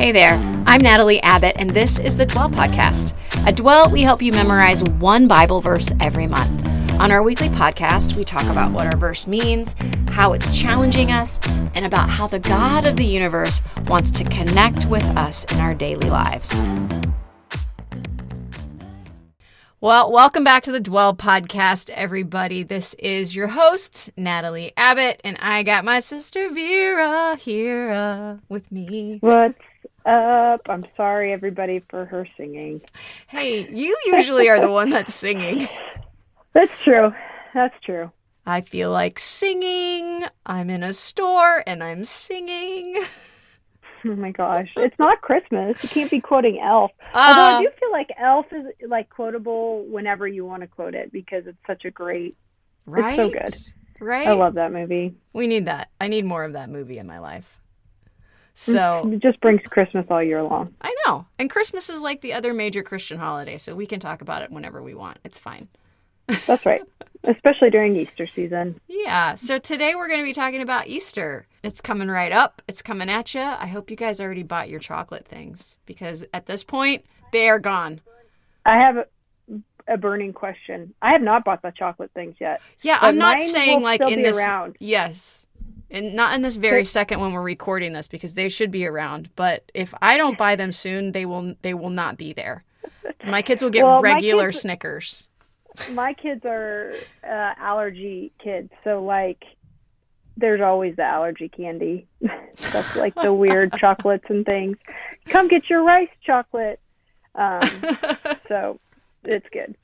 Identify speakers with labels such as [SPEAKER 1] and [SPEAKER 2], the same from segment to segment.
[SPEAKER 1] Hey there, I'm Natalie Abbott, and this is the Dwell Podcast. At Dwell, we help you memorize one Bible verse every month. On our weekly podcast, we talk about what our verse means, how it's challenging us, and about how the God of the universe wants to connect with us in our daily lives. Well, welcome back to the Dwell Podcast, everybody. This is your host, Natalie Abbott, and I got my sister Vera here uh, with me.
[SPEAKER 2] What's up? I'm sorry, everybody, for her singing.
[SPEAKER 1] Hey, you usually are the one that's singing.
[SPEAKER 2] That's true. That's true.
[SPEAKER 1] I feel like singing. I'm in a store and I'm singing.
[SPEAKER 2] Oh my gosh. It's not Christmas. You can't be quoting Elf. Although I
[SPEAKER 1] Uh,
[SPEAKER 2] do feel like Elf is like quotable whenever you want to quote it because it's such a great
[SPEAKER 1] right?
[SPEAKER 2] so good.
[SPEAKER 1] Right?
[SPEAKER 2] I love that movie.
[SPEAKER 1] we need that. I need more of that movie in my life. Mm-hmm. So,
[SPEAKER 2] It just brings Christmas all year long.
[SPEAKER 1] I know. And Christmas is like the other major Christian holiday, so we can talk about it whenever we want. It's fine.
[SPEAKER 2] That's right. Especially during Easter season.
[SPEAKER 1] Yeah. So today we're going to be talking about Easter. It's coming right up. It's coming at you. I hope you guys already bought your chocolate things because at this point, they are gone.
[SPEAKER 2] I have a, a burning question. I have not bought the chocolate things yet.
[SPEAKER 1] Yeah, I'm not saying like in this.
[SPEAKER 2] around.
[SPEAKER 1] Yes. And not in this very second when we're recording this because they should be around. But if I don't buy them soon, they will they will not be there. My kids will get
[SPEAKER 2] Well, my
[SPEAKER 1] regular
[SPEAKER 2] kids-
[SPEAKER 1] Snickers.
[SPEAKER 2] my kids are uh, allergy kids, so like there's always the allergy candy. That's like the weird chocolates and things. Come get your rice chocolate. Um, so it's good.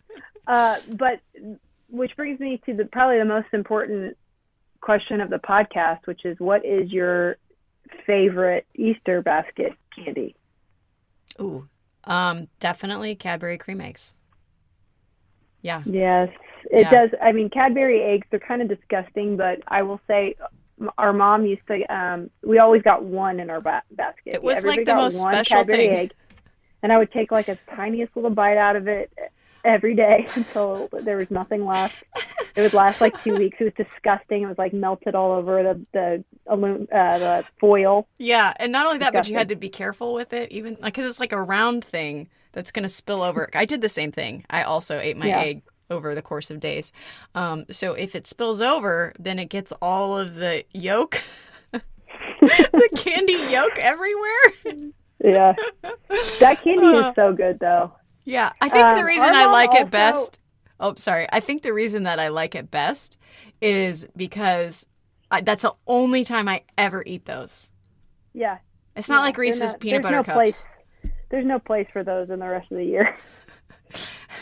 [SPEAKER 2] Uh, but which brings me to the probably the most important question of the podcast, which is what is your favorite Easter basket candy?
[SPEAKER 1] Ooh. Um definitely Cadbury cream eggs. Yeah.
[SPEAKER 2] Yes, it
[SPEAKER 1] Yeah.
[SPEAKER 2] does. I mean, Cadbury eggs, they're kind of disgusting, but I will say our mom used to, um, we always got one in our ba- basket.
[SPEAKER 1] It was like the most special
[SPEAKER 2] Cadbury
[SPEAKER 1] thing.
[SPEAKER 2] egg, and I would take like a tiniest little bite out of it every day until there was nothing left. It would last like two weeks. It was disgusting. It was like melted all over the the alum- uh, the foil.
[SPEAKER 1] Yeah, and not only that, but you had to be careful with it, even like because it's like a round thing that's going to spill over. I did the same thing. I also ate my
[SPEAKER 2] Yeah.
[SPEAKER 1] egg over the course of days. Um, so if it spills over, then it gets all of the yolk, the candy yolk everywhere.
[SPEAKER 2] Yeah, that candy
[SPEAKER 1] Uh.
[SPEAKER 2] is so good though.
[SPEAKER 1] Yeah, I think the
[SPEAKER 2] Um,
[SPEAKER 1] reason I like
[SPEAKER 2] also-
[SPEAKER 1] it best. Oh, sorry. I think the reason that I like it best is because I, that's the only time I ever eat those.
[SPEAKER 2] Yeah,
[SPEAKER 1] It's not
[SPEAKER 2] Yeah,
[SPEAKER 1] like Reese's
[SPEAKER 2] not-
[SPEAKER 1] peanut butter
[SPEAKER 2] no
[SPEAKER 1] cups.
[SPEAKER 2] Place, there's no place for those in the rest of the year.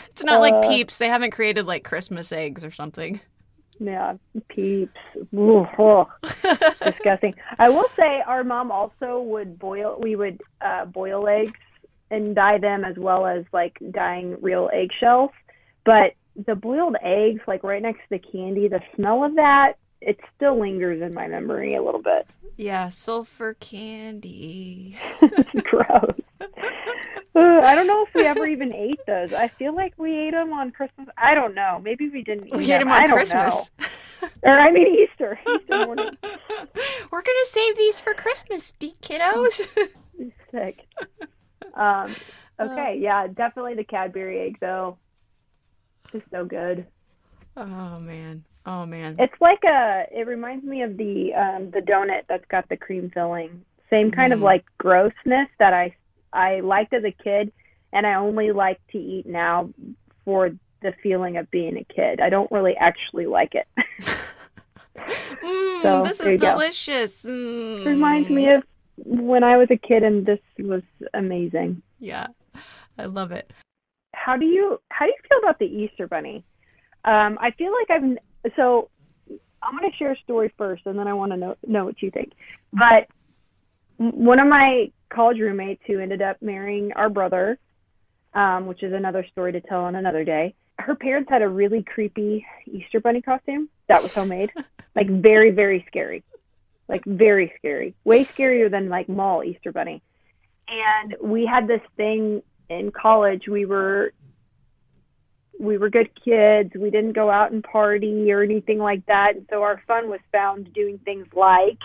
[SPEAKER 1] It's not like
[SPEAKER 2] Uh,
[SPEAKER 1] Peeps. They haven't created like Christmas eggs or something.
[SPEAKER 2] Yeah, peeps. Ooh, oh, disgusting. I will say our mom also would boil. We would uh, boil eggs and dye them as well as like dyeing real eggshells. But the boiled eggs, like right next to the candy, the smell of that, it still lingers in my memory a little bit.
[SPEAKER 1] Yeah, sulfur candy.
[SPEAKER 2] gross. Uh, I don't know if we ever even ate those. I feel like we ate them on Christmas. I don't know. Maybe we didn't.
[SPEAKER 1] We ate them on Christmas.
[SPEAKER 2] know. Or I mean Easter. Easter morning.
[SPEAKER 1] We're gonna save these for Christmas, de- kiddos.
[SPEAKER 2] Sick. Um, okay, yeah, definitely the Cadbury egg though. Just so good.
[SPEAKER 1] oh man. Oh man.
[SPEAKER 2] It's like a. It reminds me of the um, the donut that's got the cream filling. Same kind of
[SPEAKER 1] Mhm.
[SPEAKER 2] like grossness that I I liked as a kid, and I only like to eat now for the feeling of being a kid. I don't really actually like it.
[SPEAKER 1] Mm,
[SPEAKER 2] So,
[SPEAKER 1] this is delicious. Mm.
[SPEAKER 2] reminds me of when I was a kid, and this was amazing.
[SPEAKER 1] Yeah, I love it.
[SPEAKER 2] How do you how do you feel about the Easter bunny? Um, I feel like I've so I'm going to share a story first, and then I want to know know what you think. But one of my college roommates who ended up marrying our brother, um, which is another story to tell on another day. Her parents had a really creepy Easter bunny costume that was homemade, like very very scary, like very scary, way scarier than like mall Easter bunny. And we had this thing in college. We were we were good kids. We didn't go out and party or anything like that. And so our fun was found doing things like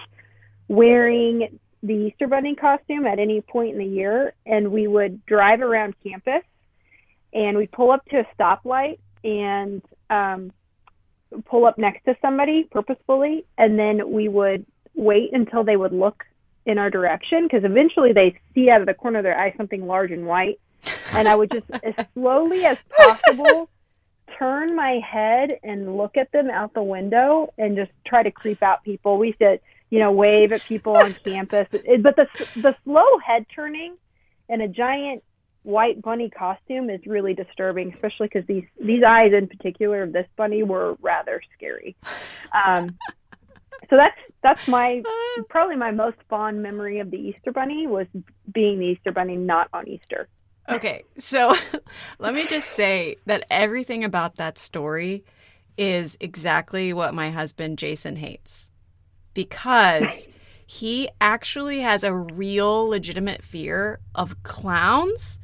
[SPEAKER 2] wearing the Easter Bunny costume at any point in the year, and we would drive around campus, and we'd pull up to a stoplight and um, pull up next to somebody purposefully, and then we would wait until they would look in our direction because eventually they see out of the corner of their eye something large and white, and I would just as slowly as possible turn my head and look at them out the window and just try to creep out people. We said you know, wave at people on campus. It, but the the slow head turning in a giant white bunny costume is really disturbing, especially because these these eyes in particular of this bunny were rather scary. Um, so that's that's my probably my most fond memory of the Easter bunny was being the Easter bunny not on Easter.
[SPEAKER 1] Okay, so let me just say that everything about that story is exactly what my husband Jason hates because he actually has a real legitimate fear of clowns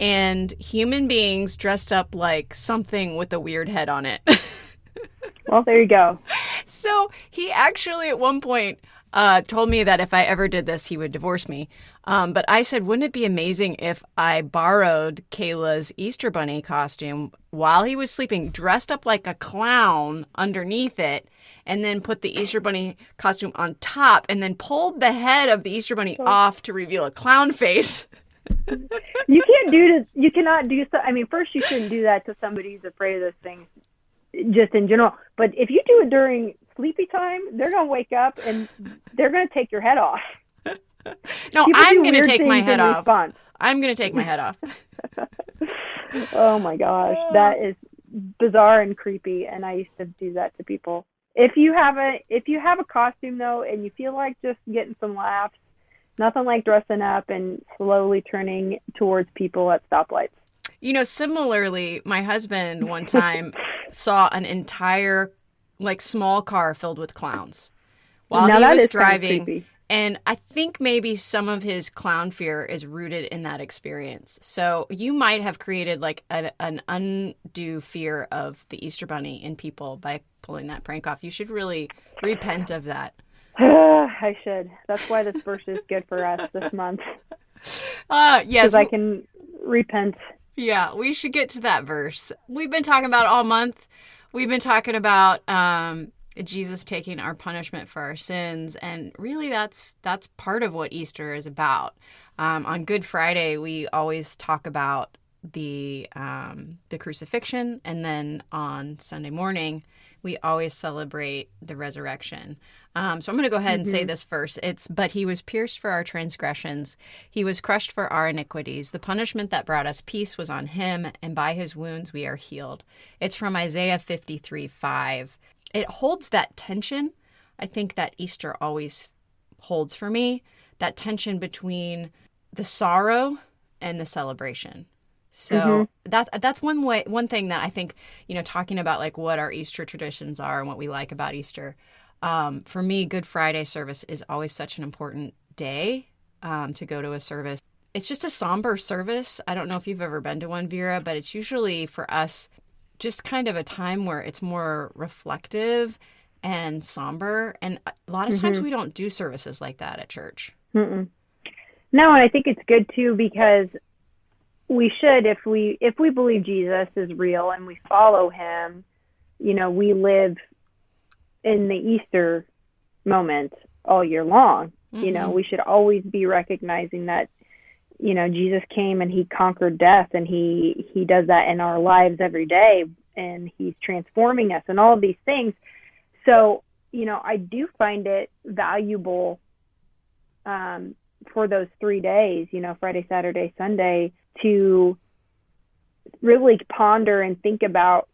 [SPEAKER 1] and human beings dressed up like something with a weird head on it.
[SPEAKER 2] well, there you go.
[SPEAKER 1] So he actually at one point uh, told me that if I ever did this, he would divorce me. Um, but I said, wouldn't it be amazing if I borrowed Kayla's Easter Bunny costume while he was sleeping, dressed up like a clown underneath it, and then put the Easter Bunny costume on top, and then pulled the head of the Easter Bunny off to reveal a clown face?
[SPEAKER 2] you can't do this. You cannot do so. I mean, first, you shouldn't do that to somebody who's afraid of those things, just in general. But if you do it during sleepy time, they're gonna wake up and they're gonna take your head off.
[SPEAKER 1] No, People I'm gonna take my head off. Response. I'm gonna take my head off.
[SPEAKER 2] oh my gosh, that is bizarre and creepy. And I used to do that to people. If you have a if you have a costume though, and you feel like just getting some laughs, nothing like dressing up and slowly turning towards people at stoplights.
[SPEAKER 1] You know, similarly, my husband one time saw an entire like small car filled with clowns while now he was driving. And I think maybe some of his clown fear is rooted in that experience. So you might have created like a, an undue fear of the Easter Bunny in people by pulling that prank off. You should really repent of that.
[SPEAKER 2] I should. That's why this verse is good for us this month.
[SPEAKER 1] Uh, yes.
[SPEAKER 2] Because I can repent.
[SPEAKER 1] Yeah, we should get to that verse. We've been talking about all month we've been talking about um, Jesus taking our punishment for our sins, and really, that's that's part of what Easter is about. Um, on Good Friday, we always talk about the um, the crucifixion, and then on Sunday morning, we always celebrate the resurrection. Um, so I'm going to go ahead and mm-hmm. say this first. It's, but he was pierced for our transgressions, he was crushed for our iniquities. The punishment that brought us peace was on him, and by his wounds we are healed. It's from Isaiah 53 5. It holds that tension. I think that Easter always holds for me that tension between the sorrow and the celebration. So mm-hmm. that that's one way one thing that I think, you know, talking about like what our Easter traditions are and what we like about Easter. Um, for me, Good Friday service is always such an important day um, to go to a service. It's just a somber service. I don't know if you've ever been to one, Vera, but it's usually for us just kind of a time where it's more reflective and somber. And a lot of times mm-hmm. we don't do services like that at church.
[SPEAKER 2] Mm-mm. No, and I think it's good too because we should if we if we believe Jesus is real and we follow him, you know, we live in the Easter moment all year long. Mm-hmm. You know, mm-hmm. we should always be recognizing that you know, Jesus came and he conquered death and he he does that in our lives every day and he's transforming us and all of these things. So, you know, I do find it valuable um, for those three days, you know, Friday, Saturday, Sunday, to really ponder and think about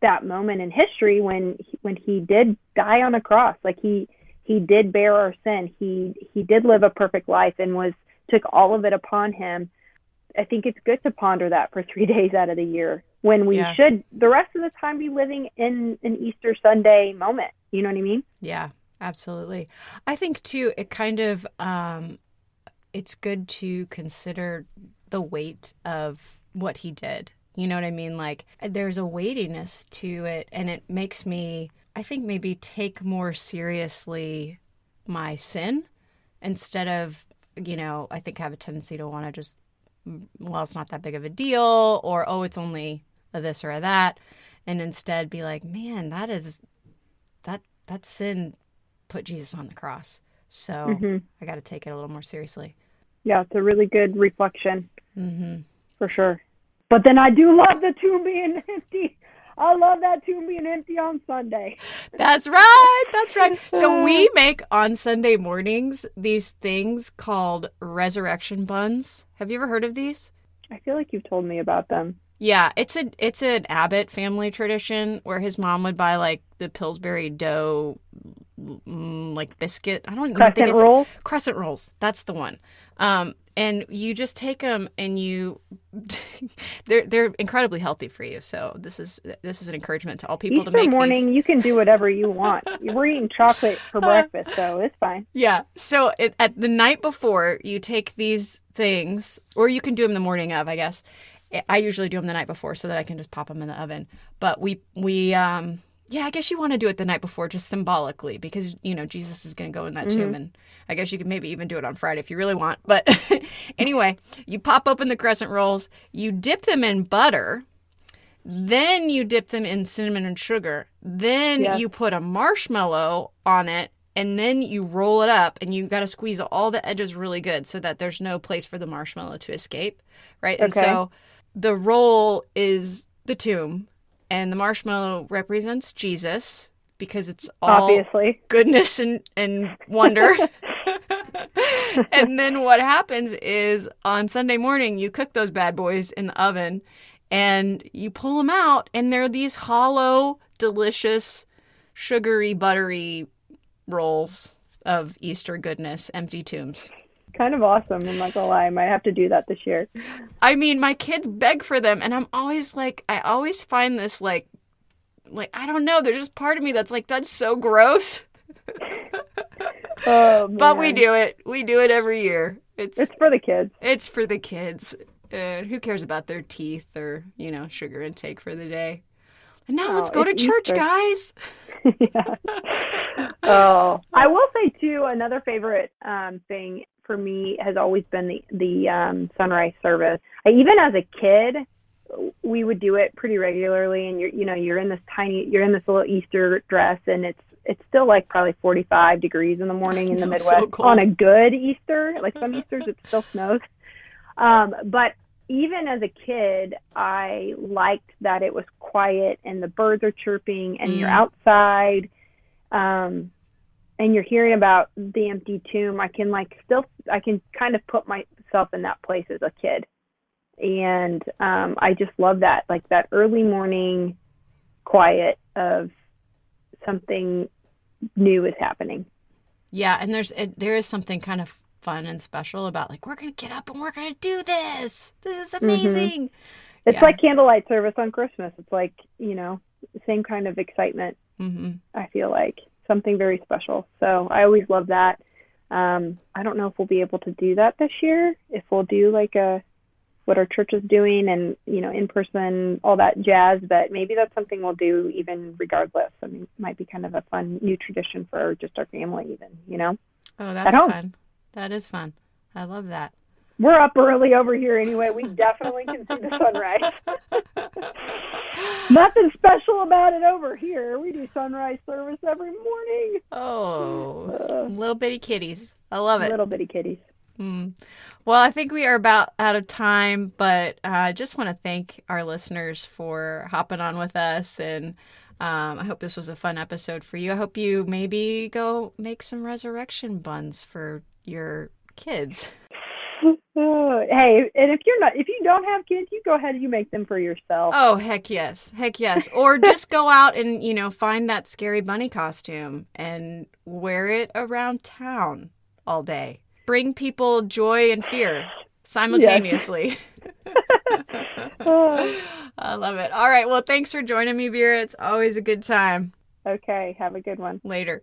[SPEAKER 2] that moment in history when he, when he did die on a cross like he he did bear our sin he he did live a perfect life and was took all of it upon him i think it's good to ponder that for 3 days out of the year when we yeah. should the rest of the time be living in an easter sunday moment you know what i mean
[SPEAKER 1] yeah absolutely i think too it kind of um it's good to consider the weight of what he did. You know what I mean? Like there's a weightiness to it and it makes me I think maybe take more seriously my sin instead of, you know, I think have a tendency to want to just, mm, well, it's not that big of a deal, or, oh, it's only a this or a that. And instead be like, man, that is, that, that sin put Jesus on the cross. So
[SPEAKER 2] Mm-hmm.
[SPEAKER 1] I got to take it a little more seriously.
[SPEAKER 2] Yeah, it's a really good reflection
[SPEAKER 1] hmm
[SPEAKER 2] for sure. But then I do love the tomb being empty. That tomb being empty on Sunday.
[SPEAKER 1] That's right. That's right. So we make on Sunday mornings these things called resurrection buns. Have you ever heard of these?
[SPEAKER 2] I feel like you've told me about them.
[SPEAKER 1] Yeah, it's a it's an Abbott family tradition where his mom would buy like the Pillsbury dough like biscuit. I don't even think
[SPEAKER 2] Crescent
[SPEAKER 1] it's
[SPEAKER 2] roll.
[SPEAKER 1] crescent rolls. That's the one. Um, and you just take them and you they're they're incredibly healthy for you. So this is this is an encouragement to all people to
[SPEAKER 2] Easter
[SPEAKER 1] make
[SPEAKER 2] morning,
[SPEAKER 1] these.
[SPEAKER 2] you can do whatever you want. We're eating chocolate for breakfast, so it's fine.
[SPEAKER 1] Yeah. So it, at the night before, you take these things, or you can do them the morning of, I guess. I- I usually do them the night before so that I can just pop them in the oven. But we we um yeah, I guess you want to do it the night before just symbolically because you know Jesus is going to go in that tomb mm-hmm. and I guess you could maybe even do it on Friday if you really want. But anyway, you pop open the crescent rolls, you dip them in butter, then you dip them in cinnamon and sugar. Then
[SPEAKER 2] Yes.
[SPEAKER 1] you put a marshmallow on it and then you roll it up and you got to squeeze all the edges really good so that there's no place for the marshmallow to escape, right? And so the roll is the tomb and the marshmallow represents Jesus because it's all
[SPEAKER 2] Obviously.
[SPEAKER 1] goodness and, and wonder. and then what happens is on Sunday morning, you cook those bad boys in the oven and you pull them out, and they're these hollow, delicious, sugary, buttery rolls of Easter goodness, empty tombs.
[SPEAKER 2] Kind of awesome. I'm not gonna lie. I might have to do that this year.
[SPEAKER 1] I mean, my kids beg for them, and I'm always like, I always find this like, like I don't know. There's just part of me that's like, that's so gross,
[SPEAKER 2] Oh,
[SPEAKER 1] but we do it. We do it every year. It's
[SPEAKER 2] It's for the kids.
[SPEAKER 1] It's for the kids. Uh, who cares about their teeth or, you know, sugar intake for the day? And now let's
[SPEAKER 2] Oh,
[SPEAKER 1] go to church,
[SPEAKER 2] Easter.
[SPEAKER 1] guys.
[SPEAKER 2] yeah. Oh, I will say too. Another favorite um, thing for me has always been the the um, sunrise service. I, even as a kid, we would do it pretty regularly. And you're you know you're in this tiny you're in this little Easter dress, and it's it's still like probably 45 degrees in the morning in the
[SPEAKER 1] know, so
[SPEAKER 2] Midwest on a good Easter. Like some Easters, it still snows. Um, but even as a kid, I liked that it was quiet and the birds are chirping and you're
[SPEAKER 1] Mm.
[SPEAKER 2] outside. Um, and you're hearing about the empty tomb. I can like still, I can kind of put myself in that place as a kid. And um, I just love that, like that early morning quiet of something new is happening.
[SPEAKER 1] Yeah, and there's it, there is something kind of fun and special about like we're gonna get up and we're gonna do this. This is amazing.
[SPEAKER 2] It's
[SPEAKER 1] Yeah.
[SPEAKER 2] like candlelight service on Christmas. It's like, you know, same kind of excitement.
[SPEAKER 1] hmm
[SPEAKER 2] I feel like something very special. So I always love that. Um, I don't know if we'll be able to do that this year. If we'll do like a what our church is doing and you know in person all that jazz, but maybe that's something we'll do even regardless. I mean, it might be kind of a fun new tradition for just our family, even. You know,
[SPEAKER 1] Oh, that's fun. That is fun. I love that.
[SPEAKER 2] We're up early over here anyway. We definitely can see the sunrise. Nothing special about it over here. We do sunrise service every morning.
[SPEAKER 1] Oh,
[SPEAKER 2] Uh,
[SPEAKER 1] little bitty kitties. I love it.
[SPEAKER 2] little bitty kitties.
[SPEAKER 1] Mm. Well, I think we are about out of time, but uh, I just want to thank our listeners for hopping on with us. And um, I hope this was a fun episode for you. I hope you maybe go make some resurrection buns for your kids.
[SPEAKER 2] Hey, and if you're not, if you don't have kids, you go ahead and you make them for yourself.
[SPEAKER 1] Oh, heck yes. Heck yes. Or just go out and, you know, find that scary bunny costume and wear it around town all day. Bring people joy and fear simultaneously. I love it. All right. Well, thanks for joining me, Vera. It's always a good time.
[SPEAKER 2] okay, have a good one.
[SPEAKER 1] Later.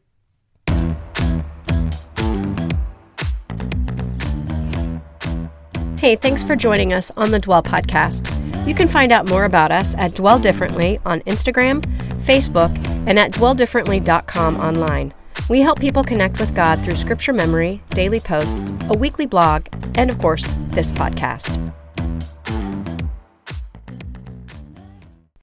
[SPEAKER 3] Hey, thanks for joining us on the Dwell Podcast. You can find out more about us at Dwell Differently on Instagram, Facebook, and at dwelldifferently.com online. We help people connect with God through scripture memory, daily posts, a weekly blog, and of course, this podcast.